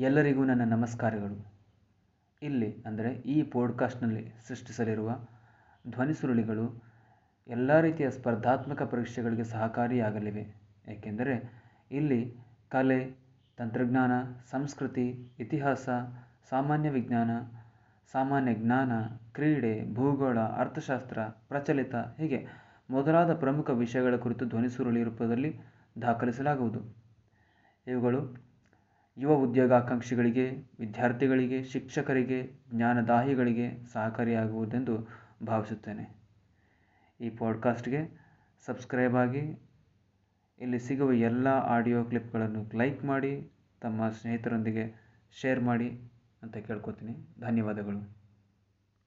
ಎಲ್ಲರಿಗೂ ನನ್ನ ನಮಸ್ಕಾರಗಳು. ಇಲ್ಲಿ ಅಂದರೆ ಈ ಪೋಡ್ಕಾಸ್ಟ್ನಲ್ಲಿ ಸೃಷ್ಟಿಸಲಿರುವ ಧ್ವನಿ ಸುರುಳಿಗಳು ಎಲ್ಲ ರೀತಿಯ ಸ್ಪರ್ಧಾತ್ಮಕ ಪರೀಕ್ಷೆಗಳಿಗೆ ಸಹಕಾರಿಯಾಗಲಿವೆ. ಏಕೆಂದರೆ ಇಲ್ಲಿ ಕಲೆ, ತಂತ್ರಜ್ಞಾನ, ಸಂಸ್ಕೃತಿ, ಇತಿಹಾಸ, ಸಾಮಾನ್ಯ ವಿಜ್ಞಾನ, ಸಾಮಾನ್ಯ ಜ್ಞಾನ, ಕ್ರೀಡೆ, ಭೂಗೋಳ, ಅರ್ಥಶಾಸ್ತ್ರ, ಪ್ರಚಲಿತ ಹೀಗೆ ಮೊದಲಾದ ಪ್ರಮುಖ ವಿಷಯಗಳ ಕುರಿತು ಧ್ವನಿ ಸುರುಳಿ ರೂಪದಲ್ಲಿ ದಾಖಲಿಸಲಾಗುವುದು. ಇವುಗಳು ಯುವ ಉದ್ಯೋಗಾಕಾಂಕ್ಷಿಗಳಿಗೆ, ವಿದ್ಯಾರ್ಥಿಗಳಿಗೆ, ಶಿಕ್ಷಕರಿಗೆ, ಜ್ಞಾನದಾಹಿಗಳಿಗೆ ಸಹಕಾರಿಯಾಗುವುದೆಂದು ಭಾವಿಸುತ್ತೇನೆ. ಈ ಪಾಡ್ಕಾಸ್ಟ್ಗೆ ಸಬ್ಸ್ಕ್ರೈಬ್ ಆಗಿ, ಇಲ್ಲಿ ಸಿಗುವ ಎಲ್ಲ ಆಡಿಯೋ ಕ್ಲಿಪ್ಗಳನ್ನು ಲೈಕ್ ಮಾಡಿ, ತಮ್ಮ ಸ್ನೇಹಿತರೊಂದಿಗೆ ಶೇರ್ ಮಾಡಿ ಅಂತ ಕೇಳ್ಕೊತೀನಿ. ಧನ್ಯವಾದಗಳು.